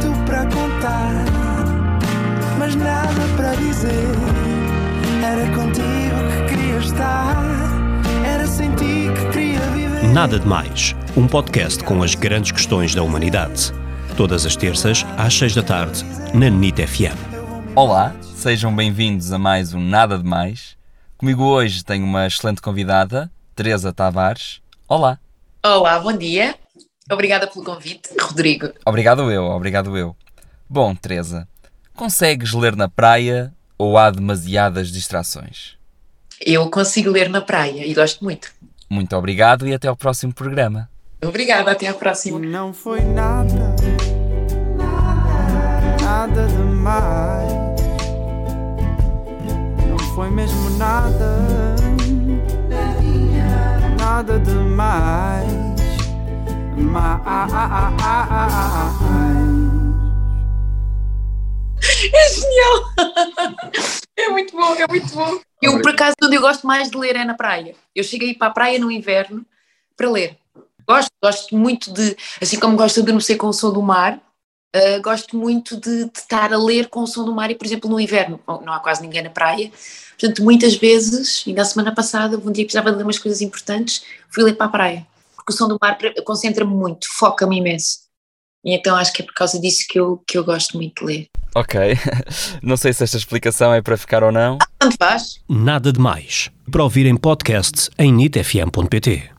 tanto para contar, mas nada para dizer. Era contigo que queria estar, era sem ti que queria viver. Nada de Mais, um podcast com as grandes questões da humanidade. Todas as terças, às seis da tarde, na NIT FM. Olá, sejam bem-vindos a mais um Nada de Mais. Comigo hoje tenho uma excelente convidada, Teresa Tavares. Olá. Olá, bom dia. Obrigada pelo convite, Rodrigo. Obrigado eu, obrigado eu. Bom, Teresa, consegues ler na praia ou há demasiadas distrações? Eu consigo ler na praia e gosto muito. Muito obrigado e até ao próximo programa. Obrigada, até à próxima. Não foi nada, nada demais. Não foi mesmo nada, nada É genial! É muito bom, é muito bom. Eu, por acaso, onde eu gosto mais de ler é na praia. Eu chego a ir para a praia no inverno para ler. Gosto, gosto muito de, assim como gosto de adormecer com o som do mar, ah, gosto muito de, de estar a ler com o som do mar e, por exemplo, no inverno, não há quase ninguém na praia, portanto, muitas vezes, ainda a semana passada, um dia precisava de ler umas coisas importantes, fui ler para a praia, porque o som do mar concentra-me muito, foca-me imenso. E então acho que é por causa disso que eu, que eu gosto muito de ler. Ok, não sei se esta explicação é para ficar ou não. Tanto faz. Nada de Mais. Para ouvir em podcast em nitfm.pt.